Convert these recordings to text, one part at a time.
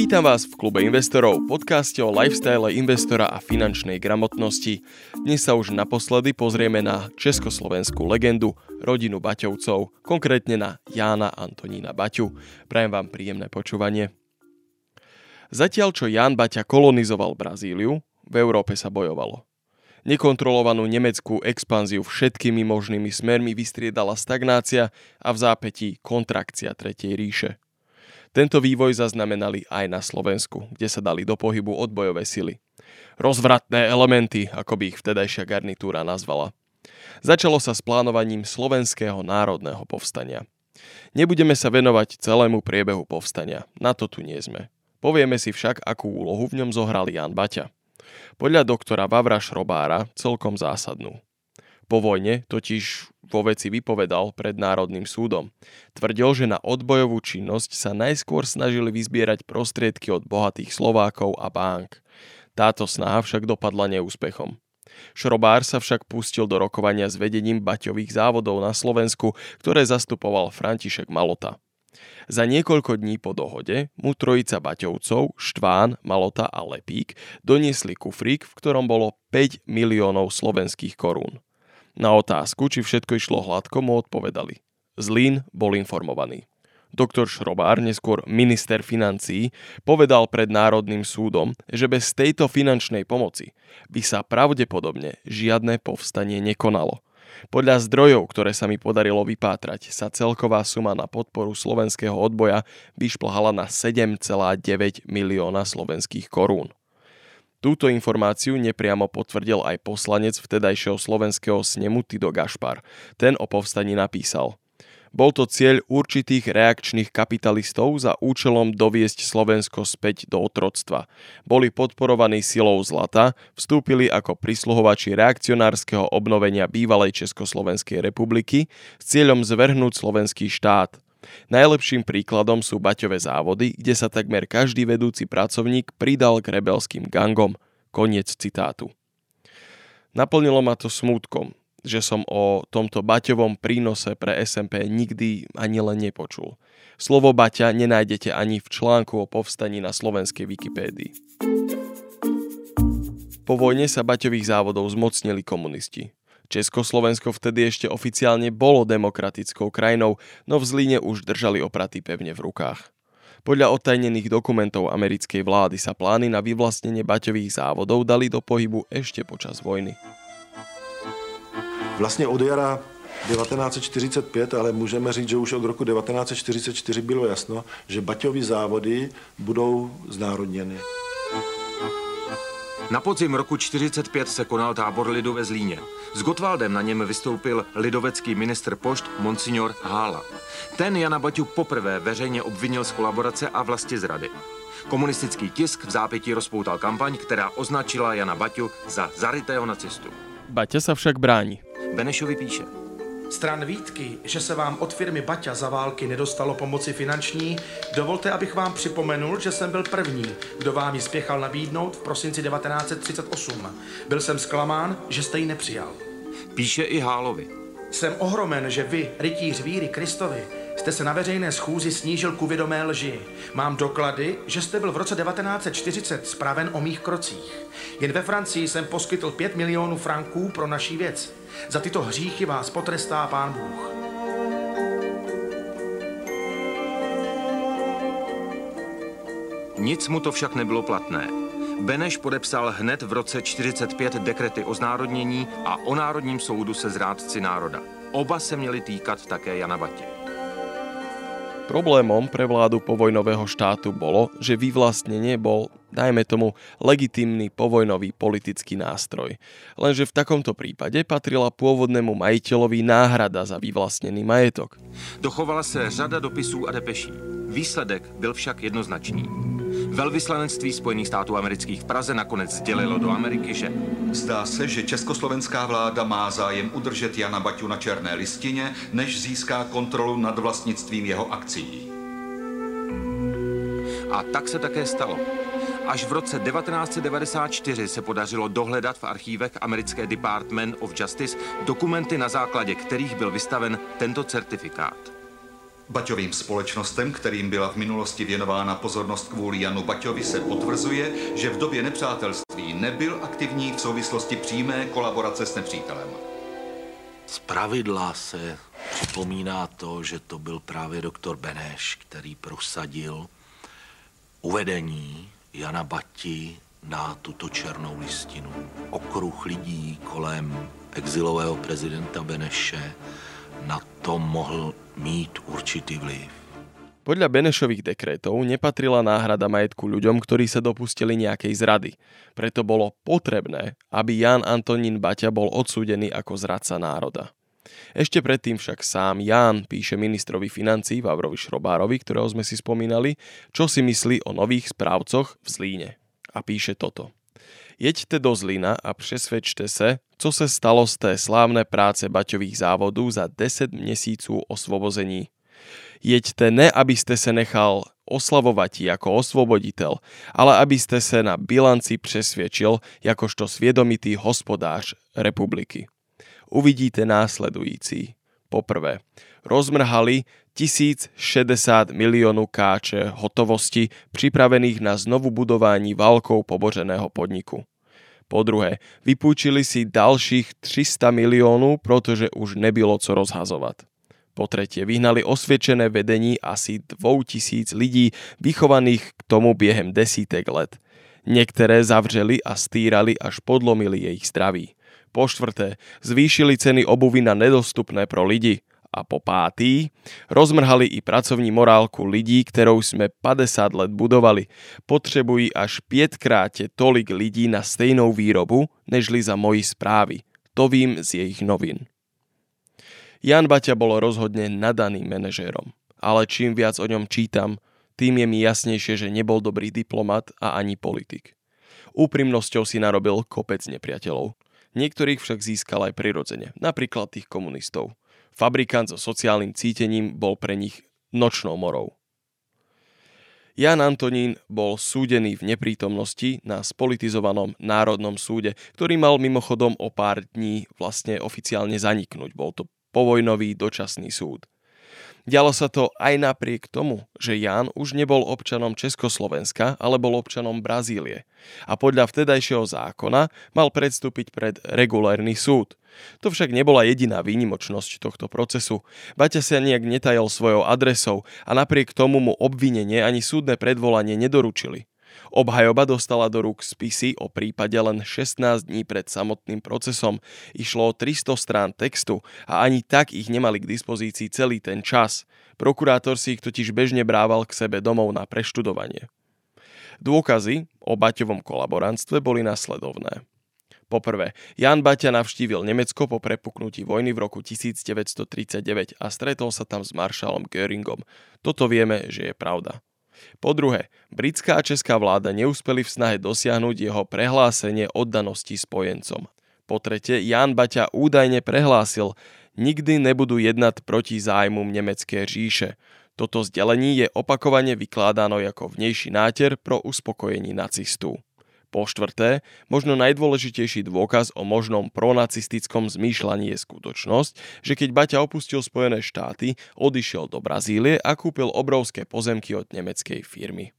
Vítam vás v klube investorov, podcaste o lifestyle investora a finančnej gramotnosti. Dnes sa už naposledy pozrieme na československú legendu, rodinu Baťovcov, konkrétne na Jána Antonína Baťu. Prajem vám príjemné počúvanie. Zatiaľ čo Ján Baťa kolonizoval Brazíliu, v Európe sa bojovalo. Nekontrolovanú nemeckú expanziu všetkými možnými smermi vystriedala stagnácia a v zápätí kontrakcia Tretej ríše. Tento vývoj zaznamenali aj na Slovensku, kde sa dali do pohybu odbojové sily. Rozvratné elementy, ako by ich vtedajšia garnitúra nazvala. Začalo sa s plánovaním Slovenského národného povstania. Nebudeme sa venovať celému priebehu povstania, na to tu nie sme. Povieme si však, akú úlohu v ňom zohral Jan Baťa. Podľa doktora Vavra Šrobára celkom zásadnú. Po vojne totiž vo veci vypovedal pred Národným súdom. Tvrdil, že na odbojovú činnosť sa najskôr snažili vyzbierať prostriedky od bohatých Slovákov a bank. Táto snaha však dopadla neúspechom. Šrobár sa však pustil do rokovania s vedením baťových závodov na Slovensku, ktoré zastupoval František Malota. Za niekoľko dní po dohode mu trojica Baťovcov, Štván, Malota a Lepík doniesli kufrík, v ktorom bolo 5 miliónov slovenských korún. Na otázku, či všetko išlo hladko, mu odpovedali. Zlín bol informovaný. Doktor Šrobár, neskôr minister financií, povedal pred Národným súdom, že bez tejto finančnej pomoci by sa pravdepodobne žiadne povstanie nekonalo. Podľa zdrojov, ktoré sa mi podarilo vypátrať, sa celková suma na podporu slovenského odboja vyšplhala na 7,9 milióna slovenských korún. Túto informáciu nepriamo potvrdil aj poslanec vtedajšieho slovenského snemu Tido Gašpar. Ten o povstaní napísal. Bol to cieľ určitých reakčných kapitalistov za účelom doviesť Slovensko späť do otroctva. Boli podporovaní silou zlata, vstúpili ako prisluhovači reakcionárskeho obnovenia bývalej Československej republiky s cieľom zvrhnúť slovenský štát – Najlepším príkladom sú Baťové závody, kde sa takmer každý vedúci pracovník pridal k rebelským gangom. Koniec citátu. Naplnilo ma to smútkom, že som o tomto Baťovom prínose pre SMP nikdy ani len nepočul. Slovo Baťa nenájdete ani v článku o povstaní na slovenskej Wikipédii. Po vojne sa Baťových závodov zmocnili komunisti. Československo vtedy ešte oficiálne bolo demokratickou krajinou, no v Zlíne už držali opraty pevne v rukách. Podľa odtajnených dokumentov americkej vlády sa plány na vyvlastnenie baťových závodov dali do pohybu ešte počas vojny. Vlastně od jara 1945, ale můžeme říct, že už od roku 1944 bylo jasno, že baťové závody budou znárodněny. Na podzim roku 45 se konal tábor lidu ve Zlíně. S Gotwaldem na něm vystoupil lidovecký ministr pošt Monsignor Hála. Ten Jana Baťu poprvé veřejně obvinil z kolaborace a vlasti zrady. Komunistický tisk v zápětí rozpoutal kampaň, která označila Jana Baťu za zarytého nacistu. Baťa sa však bráni. Benešovi píše. Stran výtky, že se vám od firmy Baťa za války nedostalo pomoci finanční, dovolte, abych vám připomenul, že jsem byl první, kdo vám ji spěchal nabídnout v prosinci 1938. Byl jsem zklamán, že jste ji nepřijal. Píše i Hálovi. Jsem ohromen, že vy, rytíř víry Kristovi, jste se na veřejné schůzi snížil ku vědomé lži. Mám doklady, že jste byl v roce 1940 spraven o mých krocích. Jen ve Francii jsem poskytl 5 milionů franků pro naší věc. Za tyto hříchy vás potrestá pán Bůh. Nic mu to však nebylo platné. Beneš podepsal hned v roce 45 dekrety o znárodnění a o Národním soudu se zrádci národa. Oba se měli týkat také Jana Batě. Problémom pre vládu povojnového štátu bolo, že vyvlastnenie bol, dajme tomu, legitímny povojnový politický nástroj. Lenže v takomto prípade patrila pôvodnému majiteľovi náhrada za vyvlastnený majetok. Dochovala se řada dopisů a depeší. Výsledek byl však jednoznačný. Velvyslanectví Spojených států amerických v Praze nakonec sdělilo do Ameriky, že Zdá se, že československá vláda má zájem udržet Jana Baťu na černé listině, než získá kontrolu nad vlastnictvím jeho akcí. A tak se také stalo. Až v roce 1994 se podařilo dohledat v archívech americké Department of Justice dokumenty, na základě kterých byl vystaven tento certifikát. Baťovým společnostem, kterým byla v minulosti věnována pozornost kvůli Janu Baťovi, se potvrzuje, že v době nepřátelství nebyl aktivní v souvislosti přímé kolaborace s nepřítelem. Z pravidla se připomíná to, že to byl právě doktor Beneš, který prosadil uvedení Jana Bati na tuto černou listinu. Okruh lidí kolem exilového prezidenta Beneše na to mohl mít určitý vliv. Podľa Benešových dekrétov nepatrila náhrada majetku ľuďom, ktorí sa dopustili nejakej zrady. Preto bolo potrebné, aby Jan Antonín Baťa bol odsúdený ako zradca národa. Ešte predtým však sám Ján píše ministrovi financí Vavrovi Šrobárovi, ktorého sme si spomínali, čo si myslí o nových správcoch v Zlíne. A píše toto. Jeďte do Zlína a přesvedčte se, co se stalo z té slávné práce Baťových závodů za 10 měsíců osvobození. Jeďte ne, abyste se nechal oslavovať ako osvoboditel, ale aby ste sa na bilanci presviečil jakožto sviedomitý hospodář republiky. Uvidíte následující. Poprvé, rozmrhali 1060 miliónu káče hotovosti pripravených na znovu budování válkou pobořeného podniku. Po druhé, vypúčili si ďalších 300 miliónov, pretože už nebylo co rozhazovať. Po tretie, vyhnali osviečené vedení asi 2000 ľudí, vychovaných k tomu biehem desítek let. Niektoré zavřeli a stýrali, až podlomili jej zdraví. Po štvrté, zvýšili ceny obuvy na nedostupné pro lidi a po pátý rozmrhali i pracovní morálku lidí, ktorou sme 50 let budovali. Potřebují až 5 kráte tolik lidí na stejnou výrobu, nežli za moji správy. To vím z jejich novin. Jan Baťa bol rozhodne nadaným manažérom, ale čím viac o ňom čítam, tým je mi jasnejšie, že nebol dobrý diplomat a ani politik. Úprimnosťou si narobil kopec nepriateľov. Niektorých však získal aj prirodzene, napríklad tých komunistov. Fabrikant so sociálnym cítením bol pre nich nočnou morou. Jan Antonín bol súdený v neprítomnosti na spolitizovanom Národnom súde, ktorý mal mimochodom o pár dní vlastne oficiálne zaniknúť. Bol to povojnový dočasný súd. Dialo sa to aj napriek tomu, že Jan už nebol občanom Československa, ale bol občanom Brazílie. A podľa vtedajšieho zákona mal predstúpiť pred regulárny súd. To však nebola jediná výnimočnosť tohto procesu. Baťa sa nejak netajal svojou adresou a napriek tomu mu obvinenie ani súdne predvolanie nedoručili. Obhajoba dostala do rúk spisy o prípade len 16 dní pred samotným procesom. Išlo o 300 strán textu a ani tak ich nemali k dispozícii celý ten čas. Prokurátor si ich totiž bežne brával k sebe domov na preštudovanie. Dôkazy o Baťovom kolaborantstve boli nasledovné. Poprvé, Jan Baťa navštívil Nemecko po prepuknutí vojny v roku 1939 a stretol sa tam s maršalom Göringom. Toto vieme, že je pravda. Po druhé, britská a česká vláda neúspeli v snahe dosiahnuť jeho prehlásenie oddanosti spojencom. Po tretie, Jan Baťa údajne prehlásil, nikdy nebudú jednať proti zájmom nemecké říše. Toto zdelení je opakovane vykládáno ako vnejší náter pro uspokojení nacistu. Po štvrté, možno najdôležitejší dôkaz o možnom pronacistickom zmýšľaní je skutočnosť, že keď Baťa opustil Spojené štáty, odišiel do Brazílie a kúpil obrovské pozemky od nemeckej firmy.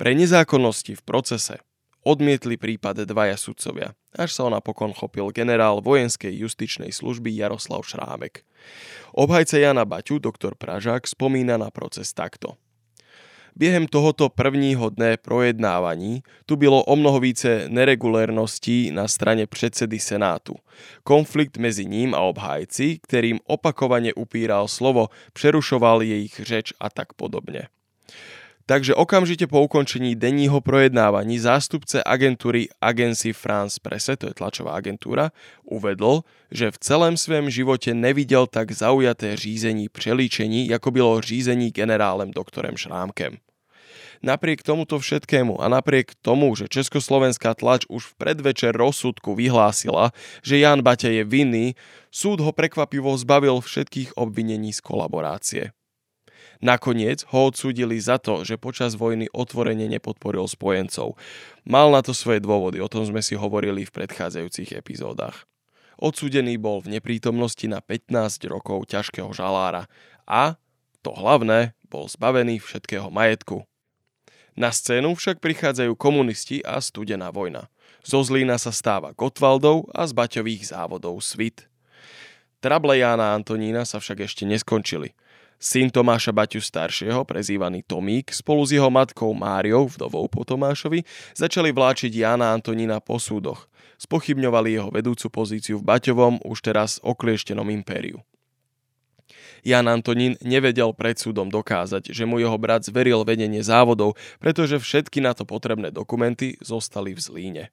Pre nezákonnosti v procese odmietli prípad dvaja sudcovia, až sa ho napokon chopil generál vojenskej justičnej služby Jaroslav Šrámek. Obhajca Jana Baťu, doktor Pražák, spomína na proces takto – Během tohoto prvního dne projednávaní tu bylo o mnoho více neregulérností na strane predsedy Senátu. Konflikt mezi ním a obhájci, ktorým opakovane upíral slovo, přerušoval jejich řeč a tak podobne. Takže okamžite po ukončení denního projednávaní zástupce agentúry Agency France Presse, to je tlačová agentúra, uvedol, že v celém svém živote nevidel tak zaujaté řízení přelíčení, ako bylo řízení generálem doktorem Šrámkem. Napriek tomuto všetkému a napriek tomu, že československá tlač už v predvečer rozsudku vyhlásila, že Jan Baťa je vinný, súd ho prekvapivo zbavil všetkých obvinení z kolaborácie. Nakoniec ho odsúdili za to, že počas vojny otvorene nepodporil spojencov. Mal na to svoje dôvody, o tom sme si hovorili v predchádzajúcich epizódach. Odsúdený bol v neprítomnosti na 15 rokov ťažkého žalára a to hlavné, bol zbavený všetkého majetku. Na scénu však prichádzajú komunisti a studená vojna. Zo Zlína sa stáva Gotwaldov a z Baťových závodov Svit. Trable Jána Antonína sa však ešte neskončili. Syn Tomáša Baťu staršieho, prezývaný Tomík, spolu s jeho matkou Máriou, vdovou po Tomášovi, začali vláčiť Jána Antonína po súdoch. Spochybňovali jeho vedúcu pozíciu v Baťovom, už teraz oklieštenom impériu. Jan Antonín nevedel pred súdom dokázať, že mu jeho brat zveril vedenie závodov, pretože všetky na to potrebné dokumenty zostali v Zlíne.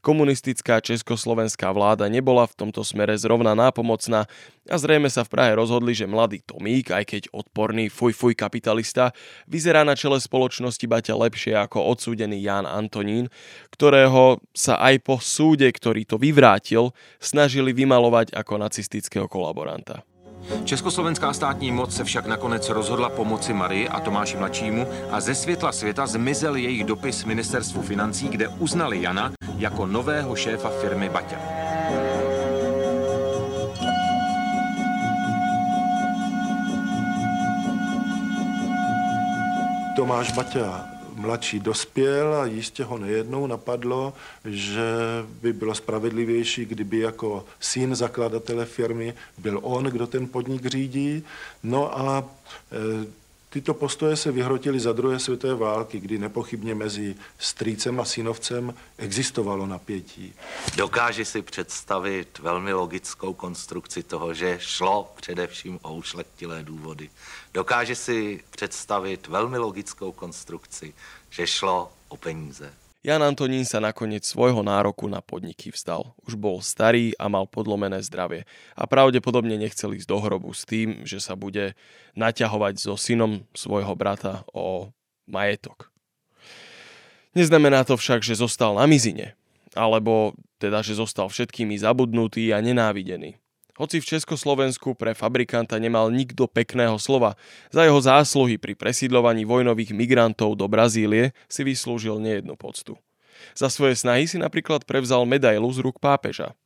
Komunistická československá vláda nebola v tomto smere zrovna nápomocná a zrejme sa v Prahe rozhodli, že mladý Tomík, aj keď odporný fuj fuj kapitalista, vyzerá na čele spoločnosti Baťa lepšie ako odsúdený Jan Antonín, ktorého sa aj po súde, ktorý to vyvrátil, snažili vymalovať ako nacistického kolaboranta. Československá státní moc se však nakonec rozhodla pomoci Marii a Tomáši mladšímu a ze světla světa zmizel jejich dopis ministerstvu financí, kde uznali Jana jako nového šéfa firmy Baťa. Tomáš Baťa mladší dospěl a jistě ho nejednou napadlo, že by bylo spravedlivější, kdyby jako syn zakladatele firmy byl on, kdo ten podnik řídí. No a e, Tyto postoje se vyhrotily za druhé světové války, kdy nepochybně mezi strýcem a synovcem existovalo napětí. Dokáže si představit velmi logickou konstrukci toho, že šlo především o ušlechtilé důvody. Dokáže si představit velmi logickou konstrukci, že šlo o peníze. Jan Antonín sa nakoniec svojho nároku na podniky vzdal. Už bol starý a mal podlomené zdravie a pravdepodobne nechcel ísť do hrobu s tým, že sa bude naťahovať so synom svojho brata o majetok. Neznamená to však, že zostal na mizine, alebo teda, že zostal všetkými zabudnutý a nenávidený. Hoci v Československu pre fabrikanta nemal nikto pekného slova, za jeho zásluhy pri presídlovaní vojnových migrantov do Brazílie si vyslúžil nejednu poctu. Za svoje snahy si napríklad prevzal medailu z rúk pápeža.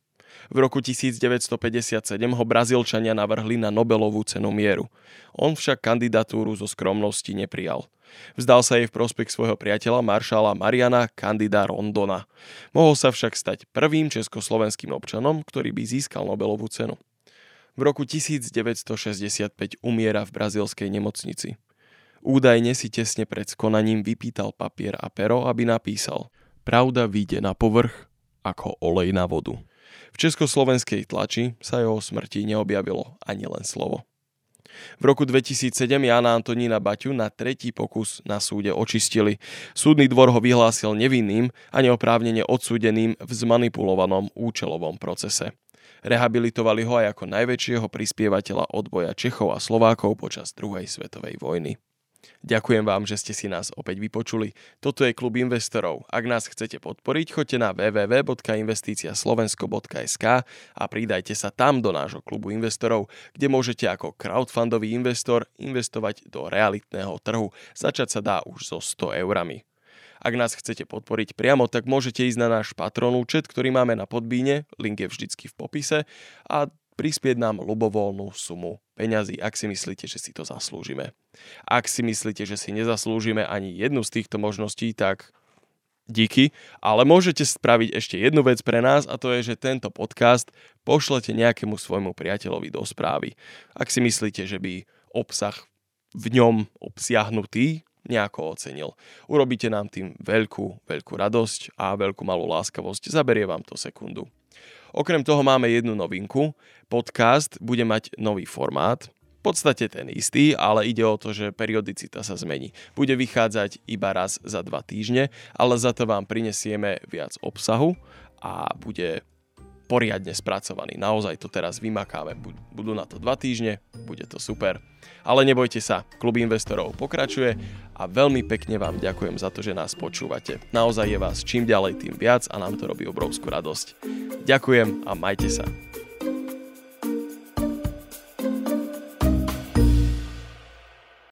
V roku 1957 ho Brazílčania navrhli na Nobelovú cenu mieru. On však kandidatúru zo skromnosti neprijal. Vzdal sa jej v prospech svojho priateľa maršála Mariana Candida Rondona. Mohol sa však stať prvým československým občanom, ktorý by získal Nobelovú cenu. V roku 1965 umiera v brazílskej nemocnici. Údajne si tesne pred skonaním vypýtal papier a pero, aby napísal Pravda vyjde na povrch ako olej na vodu. V československej tlači sa jeho smrti neobjavilo ani len slovo. V roku 2007 Jana Antonína Baťu na tretí pokus na súde očistili. Súdny dvor ho vyhlásil nevinným a neoprávnene odsúdeným v zmanipulovanom účelovom procese. Rehabilitovali ho aj ako najväčšieho prispievateľa odboja Čechov a Slovákov počas druhej svetovej vojny. Ďakujem vám, že ste si nás opäť vypočuli. Toto je klub investorov. Ak nás chcete podporiť, choďte na www.investiciaslovensko.sk a pridajte sa tam do nášho klubu investorov, kde môžete ako crowdfundový investor investovať do realitného trhu. Začať sa dá už so 100 eurami. Ak nás chcete podporiť priamo, tak môžete ísť na náš patron účet, ktorý máme na podbíne, link je vždycky v popise a prispieť nám ľubovoľnú sumu peňazí, ak si myslíte, že si to zaslúžime. Ak si myslíte, že si nezaslúžime ani jednu z týchto možností, tak díky, ale môžete spraviť ešte jednu vec pre nás a to je, že tento podcast pošlete nejakému svojmu priateľovi do správy. Ak si myslíte, že by obsah v ňom obsiahnutý nejako ocenil. Urobíte nám tým veľkú, veľkú radosť a veľkú malú láskavosť. Zaberie vám to sekundu. Okrem toho máme jednu novinku. Podcast bude mať nový formát, v podstate ten istý, ale ide o to, že periodicita sa zmení. Bude vychádzať iba raz za dva týždne, ale za to vám prinesieme viac obsahu a bude poriadne spracovaný. Naozaj to teraz vymakáme. Budú na to dva týždne, bude to super. Ale nebojte sa, klub investorov pokračuje a veľmi pekne vám ďakujem za to, že nás počúvate. Naozaj je vás čím ďalej, tým viac a nám to robí obrovskú radosť. Ďakujem a majte sa.